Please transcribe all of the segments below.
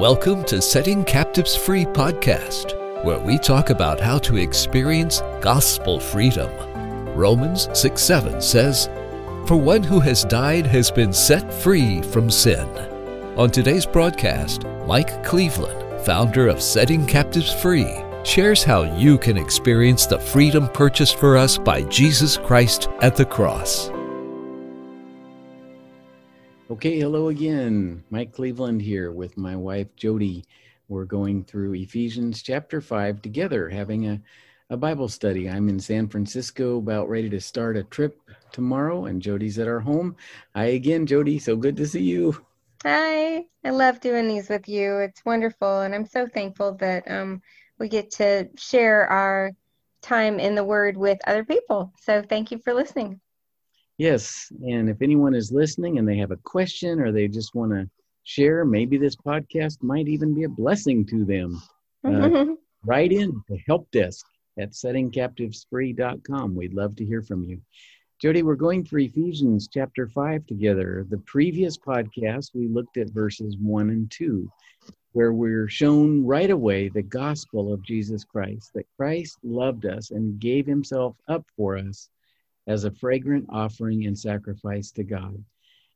Welcome to Setting Captives Free podcast, where we talk about how to experience gospel freedom. Romans 6 7 says, For one who has died has been set free from sin. On today's broadcast, Mike Cleveland, founder of Setting Captives Free, shares how you can experience the freedom purchased for us by Jesus Christ at the cross. Okay, hello again. Mike Cleveland here with my wife Jody. We're going through Ephesians chapter 5 together, having a, a Bible study. I'm in San Francisco, about ready to start a trip tomorrow, and Jody's at our home. Hi again, Jody. So good to see you. Hi. I love doing these with you. It's wonderful, and I'm so thankful that um, we get to share our time in the Word with other people. So thank you for listening. Yes. And if anyone is listening and they have a question or they just want to share, maybe this podcast might even be a blessing to them. Uh, write in the help desk at settingcaptivesfree.com. We'd love to hear from you. Jody, we're going through Ephesians chapter 5 together. The previous podcast, we looked at verses 1 and 2, where we're shown right away the gospel of Jesus Christ, that Christ loved us and gave himself up for us as a fragrant offering and sacrifice to God.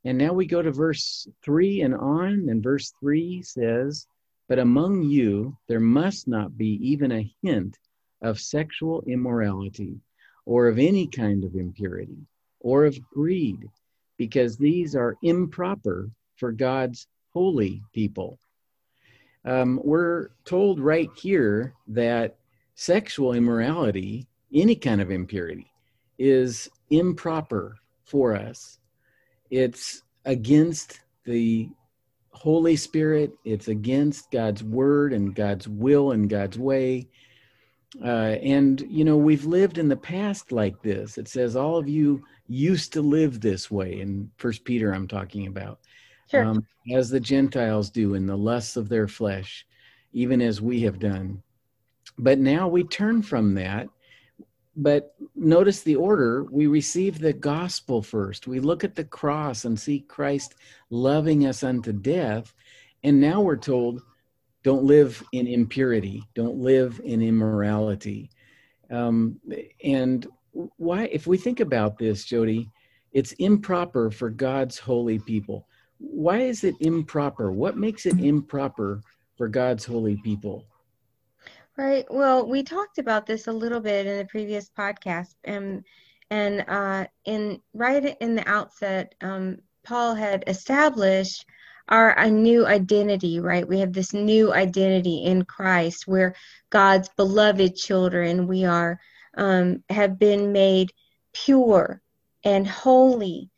And now we go to verse 3 and on, and verse 3 says, But among you there must not be even a hint of sexual immorality, or of any kind of impurity, or of greed, because these are improper for God's holy people. Um, we're told right here that sexual immorality, any kind of impurity, is improper for us. It's against the Holy Spirit, it's against God's word and God's will and God's way. Uh, and, you know, we've lived in the past like this. It says, all of you used to live this way. In First Peter, I'm talking about. Sure. Um, as the Gentiles do in the lusts of their flesh, even as we have done. But now we turn from that but notice the order. We receive the gospel first. We look at the cross and see christ loving us unto death. And now we're told don't live in impurity. Don't live in immorality. Um, and why if we think about this jody it's improper for god's holy people. Why is it improper? What makes it improper for god's holy people Right. Well, we talked about this a little bit in the previous podcast, and and uh, in right in the outset, um, Paul had established our a new identity. Right. We have this new identity in Christ, where God's beloved children. We are um, have been made pure and holy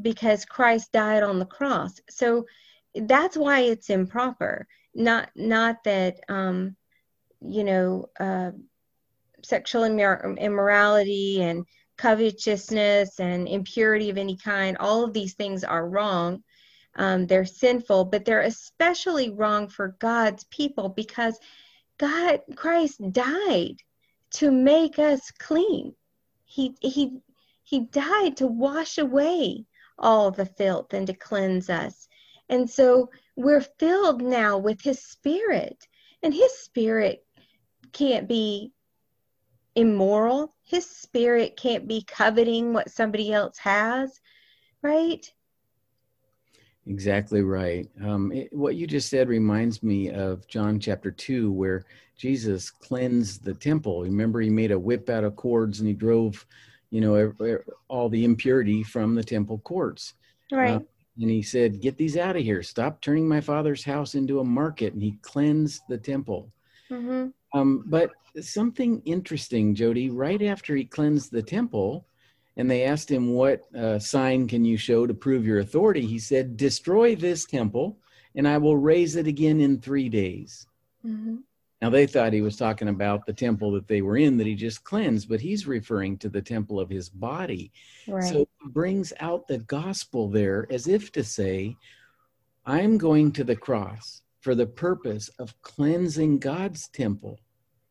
because Christ died on the cross. So that's why it's improper. Not not that. Um, you know, uh, sexual immor- immorality and covetousness and impurity of any kind, all of these things are wrong. Um, they're sinful, but they're especially wrong for God's people because God, Christ died to make us clean. He, he, he died to wash away all the filth and to cleanse us. And so we're filled now with his spirit, and his spirit can't be immoral. His spirit can't be coveting what somebody else has, right? Exactly right. Um, it, what you just said reminds me of John chapter 2, where Jesus cleansed the temple. Remember, he made a whip out of cords and he drove, you know, all the impurity from the temple courts. Right. Uh, and he said, Get these out of here. Stop turning my father's house into a market. And he cleansed the temple. Mm-hmm. Um, but something interesting, Jody, right after he cleansed the temple, and they asked him, What uh, sign can you show to prove your authority? He said, Destroy this temple, and I will raise it again in three days. Mm-hmm. Now, they thought he was talking about the temple that they were in that he just cleansed, but he's referring to the temple of his body. Right. So he brings out the gospel there as if to say, I'm going to the cross for the purpose of cleansing God's temple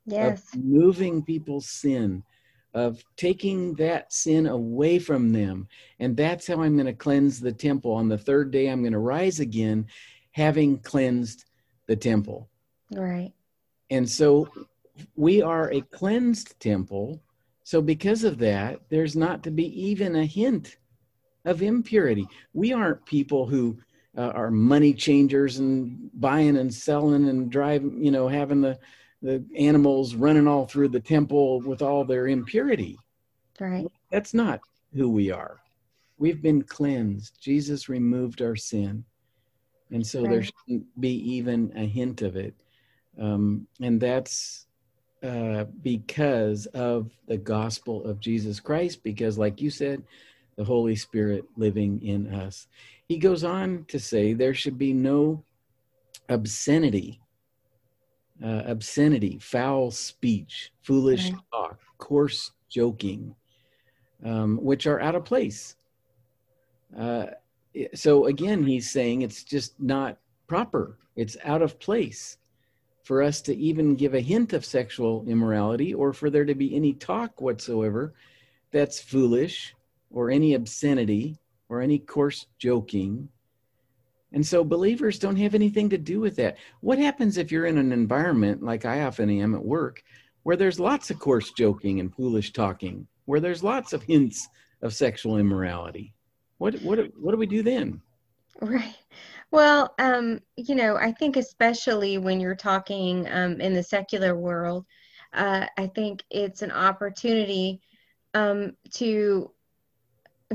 yes. of moving people's sin, of taking that sin away from them. And that's how I'm going to cleanse the temple. On the third day, I'm going to rise again, having cleansed the temple. Right. And so we are a cleansed temple. So because of that, there's not to be even a hint of impurity. We aren't people who uh, are money changers and buying and selling and driving, you know, having the the animals running all through the temple with all their impurity. Right. That's not who we are. We've been cleansed. Jesus removed our sin. And so right. there shouldn't be even a hint of it. Um, and that's uh, because of the gospel of Jesus Christ, because, like you said, the Holy Spirit living in us. He goes on to say there should be no obscenity, uh, obscenity, foul speech, foolish right. talk, coarse joking, um, which are out of place. Uh, so again, he's saying it's just not proper. It's out of place for us to even give a hint of sexual immorality or for there to be any talk whatsoever that's foolish or any obscenity or any coarse joking. And so believers don't have anything to do with that. What happens if you're in an environment like I often am at work where there's lots of coarse joking and foolish talking, where there's lots of hints of sexual immorality? What what what do we do then? Right. Well, um, you know, I think especially when you're talking um, in the secular world, uh, I think it's an opportunity um, to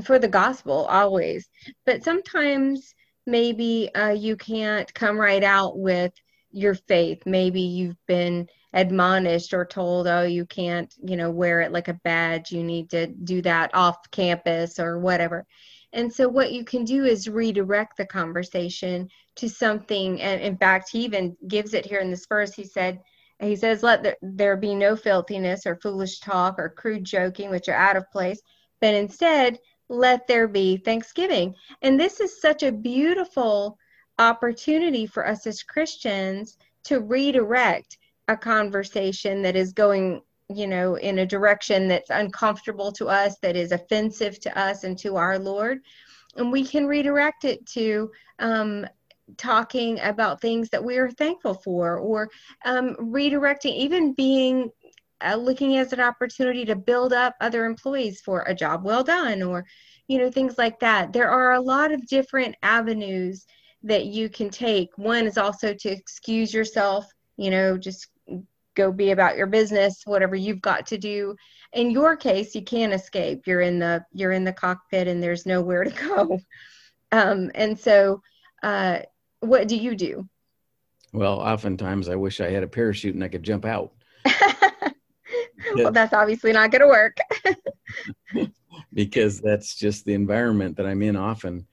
for the gospel always. But sometimes maybe uh, you can't come right out with your faith. Maybe you've been admonished or told oh you can't you know wear it like a badge. You need to do that off campus or whatever. And so what you can do is redirect the conversation to something and in fact he even gives it here in this verse. He said he says let there, be no filthiness or foolish talk or crude joking which are out of place. But instead let there be thanksgiving. And this is such a beautiful opportunity for us as Christians to redirect a conversation that is going, you know, in a direction that's uncomfortable to us, that is offensive to us and to our Lord. And we can redirect it to um, talking about things that we are thankful for, or um, redirecting, even being uh, looking as an opportunity to build up other employees for a job well done or you know things like that. There are a lot of different avenues that you can take. One is also to excuse yourself you know just go be about your business whatever you've got to do. In your case you can't escape. You're in the you're in the cockpit and there's nowhere to go. Um, and so uh, what do you do? Well oftentimes i wish i had a parachute and i could jump out well, that's obviously not going to work. because that's just the environment that I'm in often.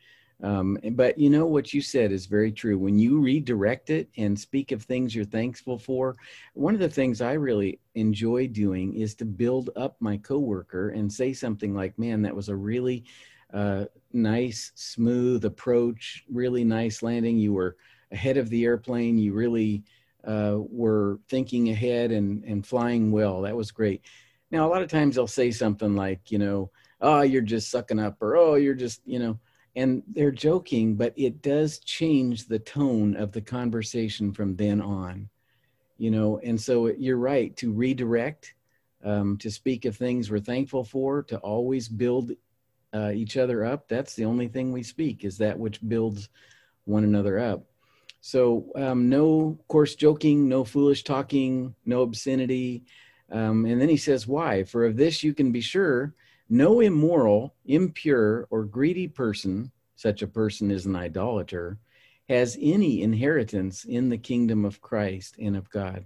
Um, but you know what you said is very true. When you redirect it and speak of things you're thankful for, one of the things I really enjoy doing is to build up my coworker and say something like, "Man, that was a really uh, nice, smooth approach. Really nice landing. You were ahead of the airplane. You really uh, were thinking ahead and, and flying well. That was great. Now, a lot of times they'll say something like, you know, oh, you're just sucking up, or oh, you're just, you know, and they're joking, but it does change the tone of the conversation from then on, you know. And so you're right to redirect, um, to speak of things we're thankful for, to always build uh, each other up. That's the only thing we speak is that which builds one another up. So um, no coarse joking, no foolish talking, no obscenity. Um, and then he says, why? For of this you can be sure, no immoral, impure, or greedy person, such a person is an idolater, has any inheritance in the kingdom of Christ and of God.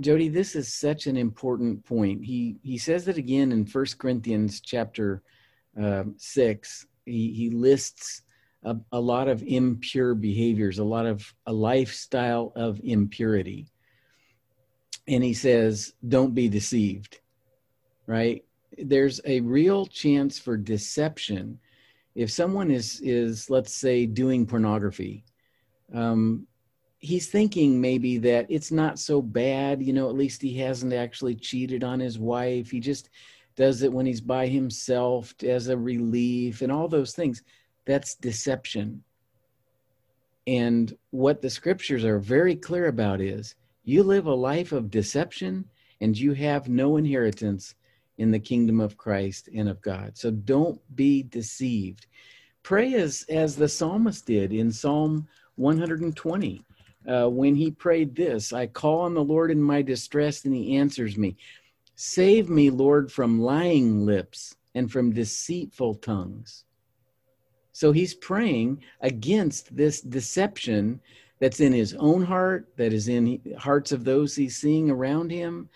Jody, this is such an important point. He he says it again in First Corinthians chapter uh, six. He he lists a, a lot of impure behaviors, a lot of a lifestyle of impurity. And he says, don't be deceived, right? There's a real chance for deception. If someone is, is let's say, doing pornography, um, he's thinking maybe that it's not so bad, you know, at least he hasn't actually cheated on his wife. He just does it when he's by himself as a relief and all those things that's deception. And what the scriptures are very clear about is you live a life of deception and you have no inheritance in the kingdom of Christ and of God. So don't be deceived. Pray as, as the psalmist did in Psalm 120. Uh, when he prayed this, I call on the Lord in my distress, and he answers me. Save me, Lord, from lying lips and from deceitful tongues. So he's praying against this deception that's in his own heart, that is in hearts of those he's seeing around him.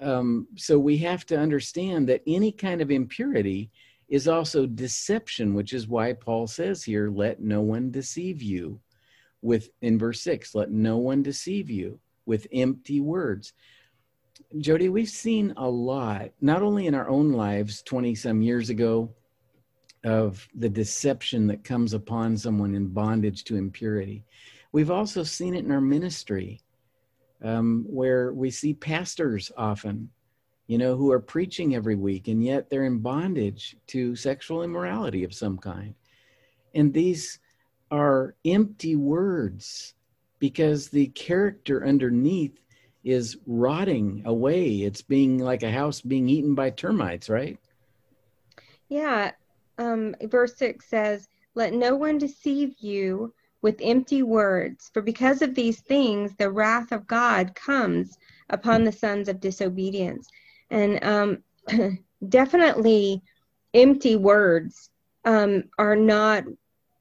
Um, so we have to understand that any kind of impurity is also deception, which is why Paul says here, let no one deceive you with, in verse six, let no one deceive you with empty words. Jody, we've seen a lot, not only in our own lives 20 some years ago, of the deception that comes upon someone in bondage to impurity. We've also seen it in our ministry, um, where we see pastors often, you know, who are preaching every week, and yet they're in bondage to sexual immorality of some kind. And these are empty words because the character underneath is rotting away. It's being like a house being eaten by termites, right? Yeah, um, verse 6 says, Let no one deceive you with empty words, for because of these things the wrath of God comes upon the sons of disobedience. And um, definitely, empty words um, are not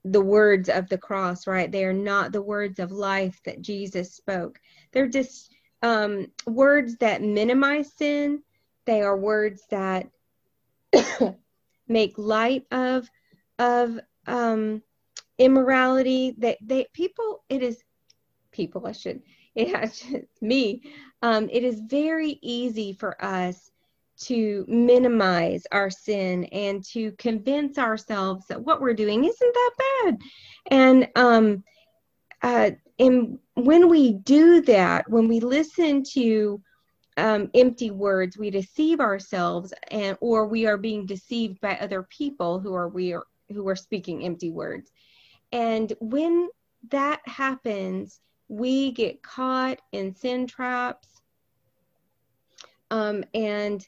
the words of the cross, right? They are not the words of life that Jesus spoke. They're just um, words that minimize sin. They are words that make light of of um, immorality. That they, they people it is people I should it has me. Um, it is very easy for us to minimize our sin and to convince ourselves that what we're doing isn't that bad. And um, uh, and when we do that, when we listen to um, empty words we deceive ourselves and or we are being deceived by other people who are we are who are speaking empty words. And when that happens we get caught in sin traps um, and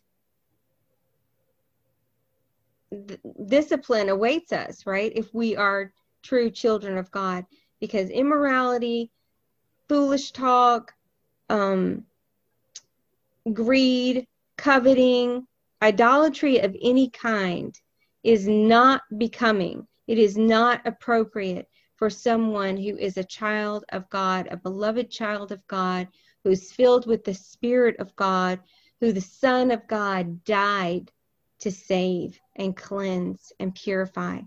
th- discipline awaits us right? If we are true children of god because immorality foolish talk um, greed, coveting, idolatry of any kind is not becoming, it is not appropriate for someone who is a child of God, a beloved child of God, who's filled with the Spirit of God, who the Son of God died to save and cleanse and purify.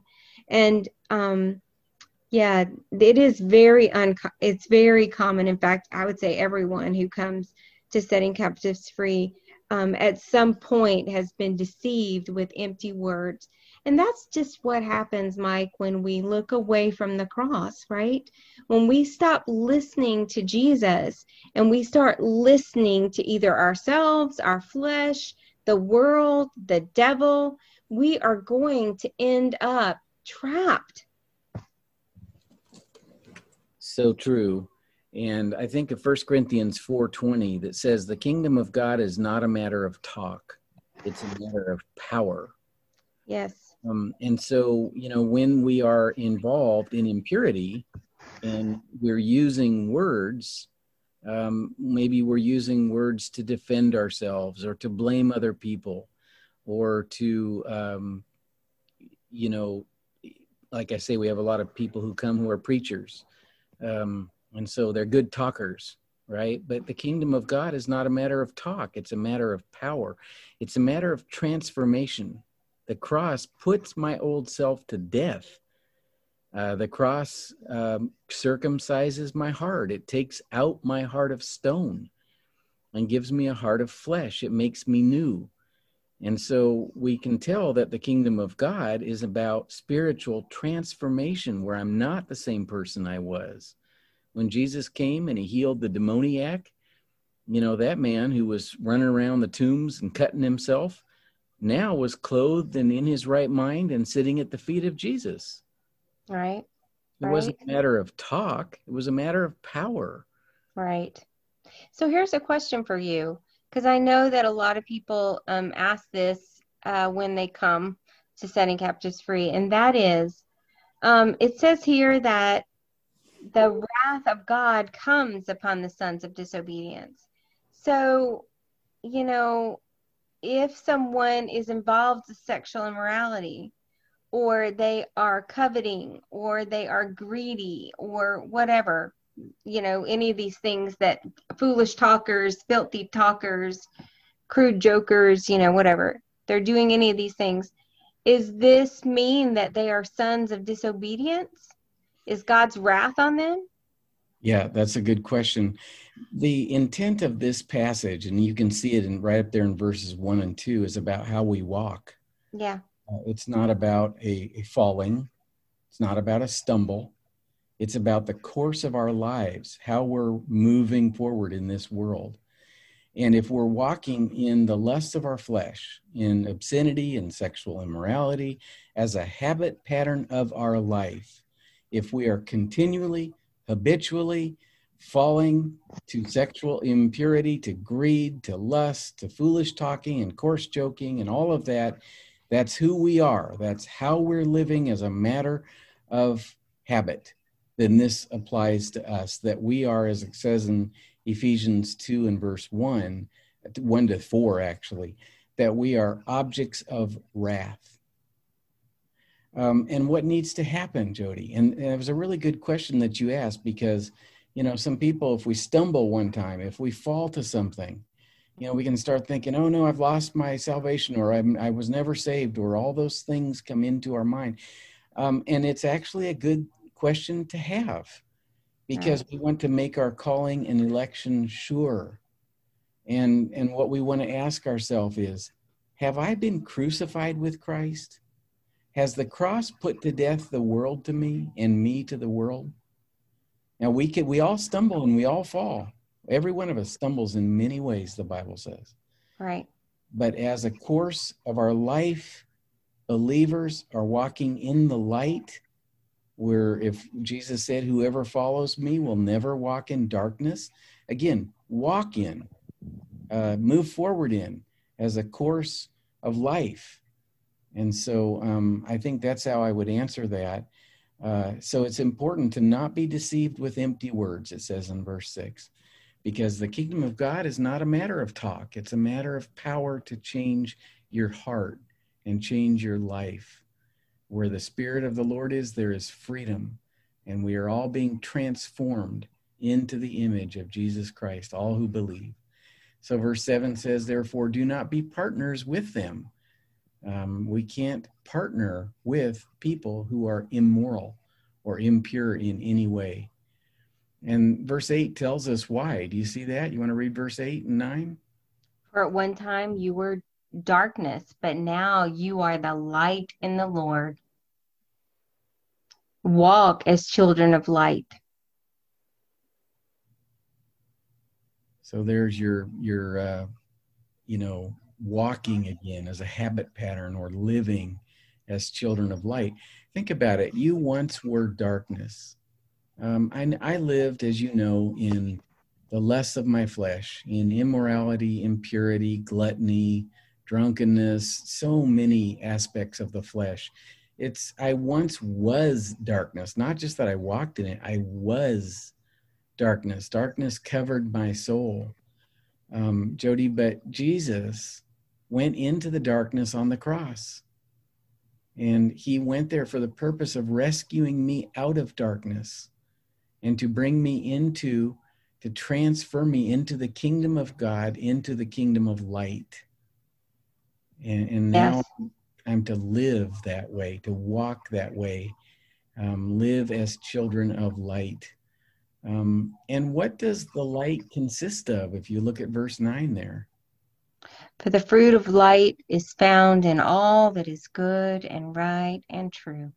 And um, yeah, it is very un- it's very common. In fact, I would say everyone who comes to setting captives free um, at some point has been deceived with empty words. And that's just what happens, Mike, when we look away from the cross, right? When we stop listening to Jesus and we start listening to either ourselves, our flesh, the world, the devil, we are going to end up trapped. So true. And I think of 1 Corinthians 4:20 that says the kingdom of God is not a matter of talk. It's a matter of power. Yes. Um, and so, you know, when we are involved in impurity and we're using words, um, maybe we're using words to defend ourselves or to blame other people or to, um, you know, like I say, we have a lot of people who come who are preachers. Um, and so they're good talkers right? But the kingdom of god is not a matter of talk. It's a matter of power. It's a matter of transformation. The cross puts my old self to death. Uh, the cross um, circumcises my heart. It takes out my heart of stone and gives me a heart of flesh. It makes me new. And so we can tell that the kingdom of God is about spiritual transformation where I'm not the same person I was when Jesus came and he healed the demoniac, you know, that man who was running around the tombs and cutting himself now was clothed and in his right mind and sitting at the feet of Jesus. Right. It right? wasn't a matter of talk, it was a matter of power. Right. So here's a question for you because I know that a lot of people um, ask this uh, when they come to setting captives free, and that is um, it says here that the wrath of God comes upon the sons of disobedience. So, you know, if someone is involved with sexual immorality, or they are coveting, or they are greedy, or whatever, you know, any of these things that foolish talkers, filthy talkers, crude jokers, you know, whatever, they're doing any of these things. Is this mean that they are sons of disobedience? Is God's wrath on them? Yeah, that's a good question. The intent of this passage, and you can see it in right up there in verses one and two, is about how we walk. Yeah. Uh, it's not about a, a falling. It's not about a stumble. It's about the course of our lives, how we're moving forward in this world. And if we're walking in the lusts of our flesh, in obscenity and sexual immorality, as a habit pattern of our life, if we are continually, habitually falling to sexual impurity, to greed, to lust, to foolish talking and coarse joking, and all of that, that's who we are. That's how we're living as a matter of habit. Then this applies to us that we are, as it says in Ephesians 2 and verse 1, 1 to 4 actually, that we are objects of wrath. Um, and what needs to happen, Jody? And, and it was a really good question that you asked because, you know, some people, if we stumble one time, if we fall to something, you know, we can start thinking, oh no, I've lost my salvation or I'm, I was never saved or all those things come into our mind. Um, and it's actually a good question to have because we want to make our calling and election sure. And, and what we want to ask ourselves is Have I been crucified with Christ? Has the cross put to death the world to me and me to the world? Now we can we all stumble and we all fall. Every one of us stumbles in many ways, the Bible says. Right. But as a course of our life, believers are walking in the light where if Jesus said, Whoever follows me will never walk in darkness, again, walk in, uh, move forward in as a course of life. And so um, I think that's how I would answer that. Uh, so it's important to not be deceived with empty words, it says in verse 6, because the kingdom of God is not a matter of talk, it's a matter of power to change your heart and change your life. Where the Spirit of the Lord is, there is freedom. And we are all being transformed into the image of Jesus Christ, all who believe. So, verse 7 says, Therefore, do not be partners with them. Um, we can't partner with people who are immoral or impure in any way. And verse 8 tells us why. Do you see that? You want to read verse 8 and 9? For at one time you were darkness, but now you are the light in the Lord walk as children of light. So there's your your uh, you know walking again as a habit pattern or living as children of light. Think about it. You once were darkness. Um, I, I lived, as you know, in the lust of my flesh, in immorality, impurity, gluttony, drunkenness, so many aspects of the flesh it's i once was darkness not just that i walked in it i was darkness darkness covered my soul um, jody but jesus went into the darkness on the cross and he went there for the purpose of rescuing me out of darkness and to bring me into to transfer me into the kingdom of god into the kingdom of light and, and now yes I'm to live that way, to walk that way, um, live as children of light. Um, and what does the light consist of if you look at verse 9 there? For the fruit of light is found in all that is good and right and true.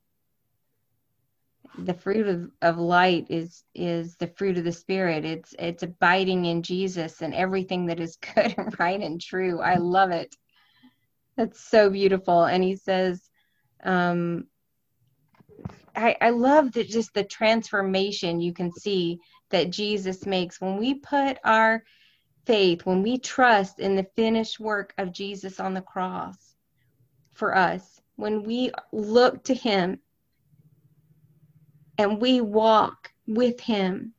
The fruit of, of light is is the fruit of the spirit. It's it's abiding in Jesus and everything that is good and right and true. I love it. That's so beautiful. And he says, um, I, I love that just the transformation you can see that Jesus makes when we put our faith, when we trust in the finished work of Jesus on the cross for us, when we look to Him and we walk with Him,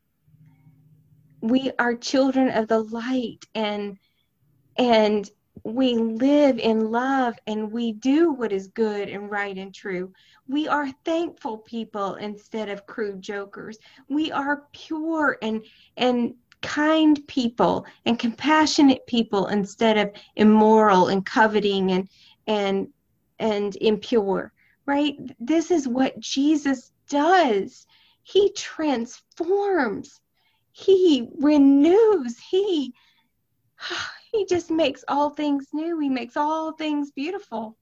we are children of the light and and we live in love and we do what is good and right and true. We are thankful people instead of crude jokers. We are pure and and kind people and compassionate people instead of immoral and coveting and and and impure. Right? This is what Jesus does. He transforms. He renews. He he just makes all things new. He makes all things beautiful.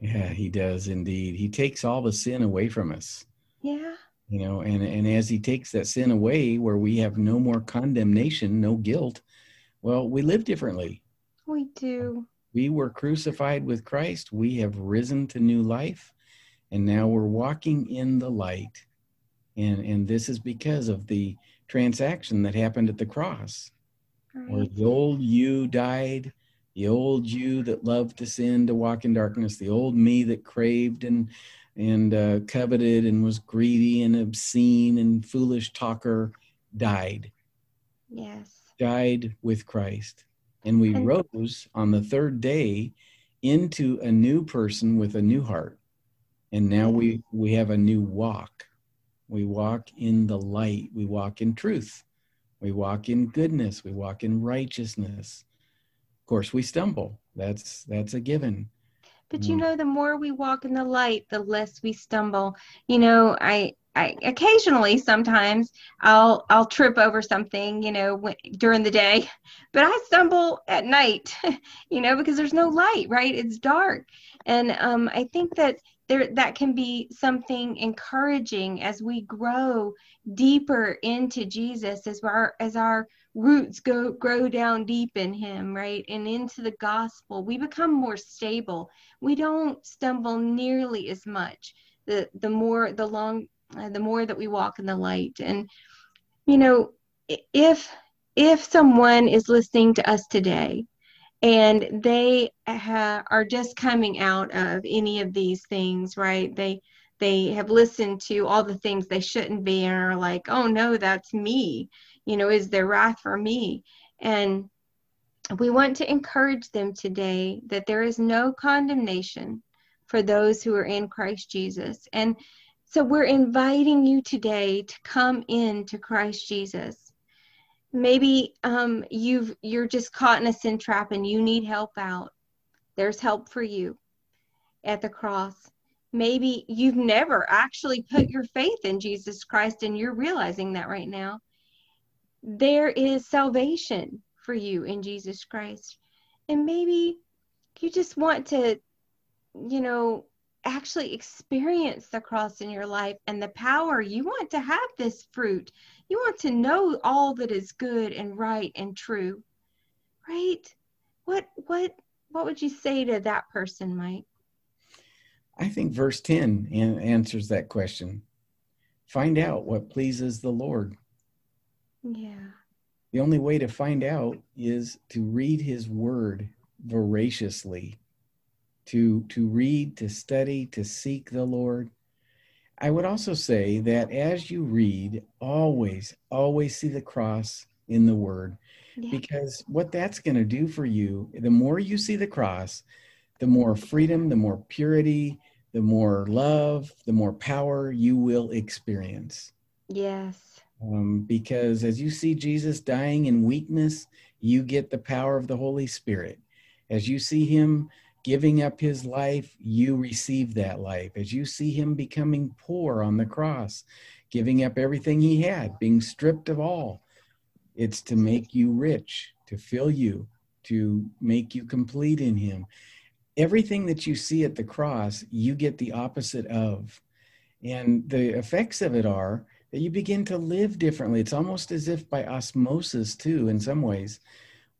Yeah, he does indeed. He takes all the sin away from us. Yeah. You know, and and as he takes that sin away where we have no more condemnation, no guilt, well, we live differently. We do. We were crucified with Christ. We have risen to new life, and now we're walking in the light. And and this is because of the transaction that happened at the cross. Right. Where the old you died, the old you that loved to sin, to walk in darkness, the old me that craved and and uh, coveted and was greedy and obscene and foolish talker died. Yes. Died with Christ. And we and- rose on the third day into a new person with a new heart. And now we we have a new walk. We walk in the light. We walk in truth. We walk in goodness. We walk in righteousness. Of course, we stumble. That's that's a given. But you mm. know, the more we walk in the light, the less we stumble. You know, I I occasionally sometimes I'll I'll trip over something, you know, when, during the day, but I stumble at night, you know, because there's no light, right? It's dark. And um, I think that there that can be something encouraging as we grow deeper into Jesus as our as our roots go grow down deep in him right and into the gospel we become more stable. We don't stumble nearly as much the the more the long uh, the more that we walk in the light. And you know if if someone is listening to us today and they ha- are just coming out of any of these things right? They they have listened to all the things they shouldn't be and are like oh no that's me. You know is there wrath for me? And we want to encourage them today that there is no condemnation for those who are in Christ Jesus. And so we're inviting you today to come into Christ Jesus maybe um, you've you're just caught in a sin trap and you need help out. There's help for you at the cross. Maybe you've never actually put your faith in jesus christ and you're realizing that right now. There is salvation for you in jesus christ. And maybe you just want to you know actually experience the cross in your life and the power you want to have this fruit you want to know all that is good and right and true. Right? What what what would you say to that person, Mike? I think verse 10 answers that question. Find out what pleases the Lord. Yeah. The only way to find out is to read his word voraciously, to, to read, to study, to seek the Lord, I would also say that as you read, always, always see the cross in the word. Yeah. Because what that's going to do for you, the more you see the cross, the more freedom, the more purity, the more love, the more power you will experience. Yes. Um, because as you see Jesus dying in weakness, you get the power of the Holy Spirit. As you see him giving up his life, you receive that life. As you see him becoming poor on the cross, giving up everything he had, being stripped of all, it's to make you rich, to fill you, to make you complete in him. Everything that you see at the cross, you get the opposite of. And the effects of it are that you begin to live differently. It's almost as if by osmosis, too, in some ways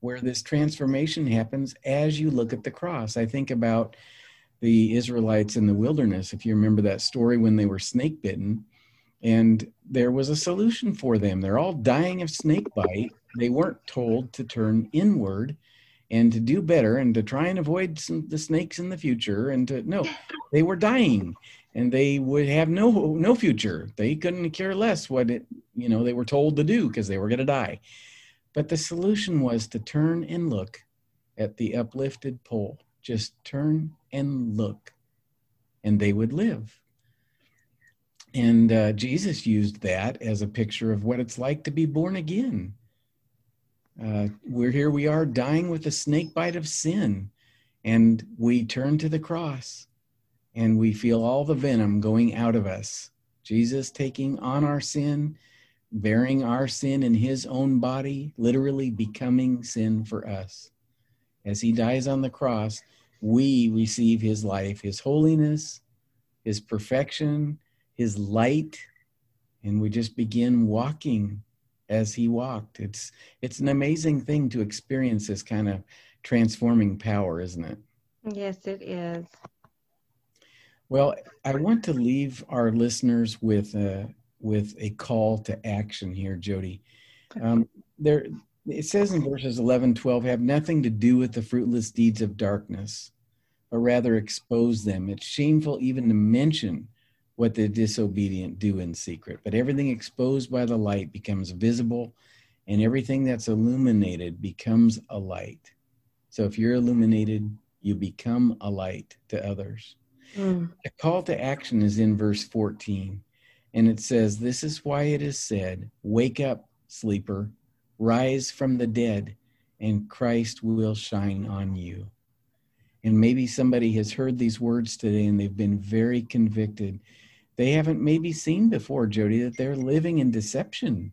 where this transformation happens as you look at the cross. I think about the Israelites in the wilderness, if you remember that story when they were snake bitten, and there was a solution for them. They're all dying of snake bite. They weren't told to turn inward and to do better and to try and avoid some, the snakes in the future and to no they were dying and they would have no no future they couldn't care less what it you know they were told to do because they were going to die but the solution was to turn and look at the uplifted pole. Just turn and look and they would live. And uh, jesus used that as a picture of what it's like to be born again. Uh, we're here, we are dying with the snake bite of sin, and we turn to the cross and we feel all the venom going out of us. Jesus taking on our sin, bearing our sin in his own body, literally becoming sin for us. As he dies on the cross, we receive his life, his holiness, his perfection, his light, and we just begin walking as he walked. It's it's an amazing thing to experience this kind of transforming power, isn't it? Yes, it is. Well, I want to leave our listeners with a with a call to action here, Jody. Um, there, it says in verses 11, 12, have nothing to do with the fruitless deeds of darkness, but rather expose them. It's shameful even to mention what the disobedient do in secret. But everything exposed by the light becomes visible, and everything that's illuminated becomes a light. So if you're illuminated, you become a light to others. Mm. The call to action is in verse 14, and it says, This is why it is said, Wake up, sleeper, rise from the dead, and Christ will shine on you. And maybe somebody has heard these words today and they've been very convicted they haven't maybe seen before, Jody, that they're living in deception,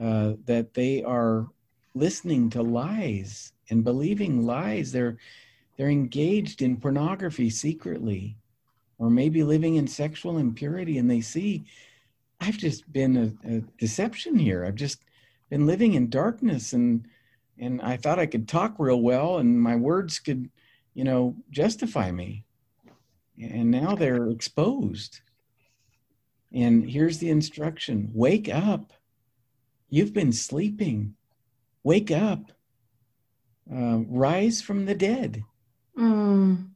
uh, that they are listening to lies and believing lies. They're they're engaged in pornography secretly, or maybe living in sexual impurity, and they see, I've just been a, a deception here. I've just been living in darkness, and and I thought I could talk real well, and my words could, you know, justify me and now they're exposed. And here's the instruction wake up. You've been sleeping. Wake up. Uh, rise from the dead. Mm.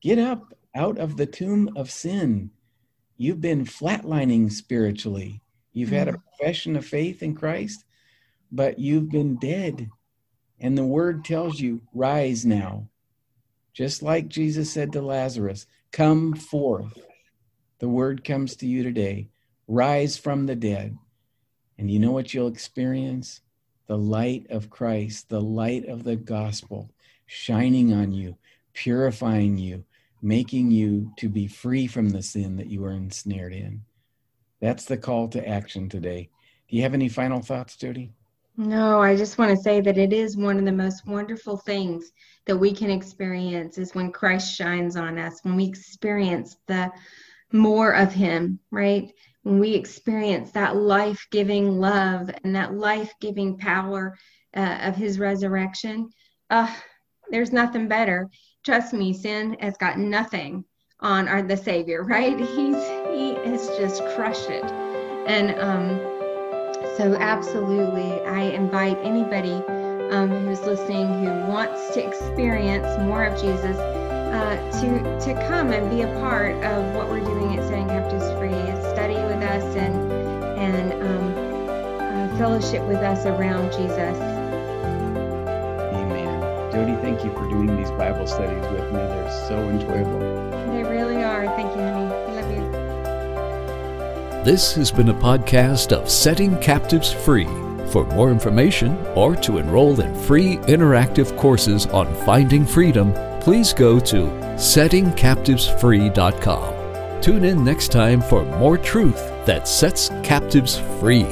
Get up out of the tomb of sin. You've been flatlining spiritually. You've had a mm. profession of faith in Christ, but you've been dead. And the word tells you, rise now. Just like Jesus said to Lazarus, Come forth. The word comes to you today. Rise from the dead. And you know what you'll experience? The light of Christ, the light of the gospel shining on you, purifying you, making you to be free from the sin that you are ensnared in. That's the call to action today. Do you have any final thoughts, Jody? No, I just want to say that it is one of the most wonderful things that we can experience is when Christ shines on us, when we experience the more of Him, right? When we experience that life giving love and that life giving power uh, of His resurrection. Uh, there's nothing better. Trust me, sin has got nothing on our the Savior, right? He's He has just crushed it. And um so, absolutely, I invite anybody um, who's listening who wants to experience more of Jesus uh, to to come and be a part of what we're doing at Setting Captives Free, study with us and and um, uh, fellowship with us around Jesus. Amen. Jody, thank you for doing these Bible studies with me. They're so enjoyable. They really are. Thank you, honey. I love you. This has been a podcast of Setting Captives Free. For more information or to enroll in free interactive courses on finding freedom, please go to settingcaptivesfree.com. Tune in next time for more truth that sets captives free.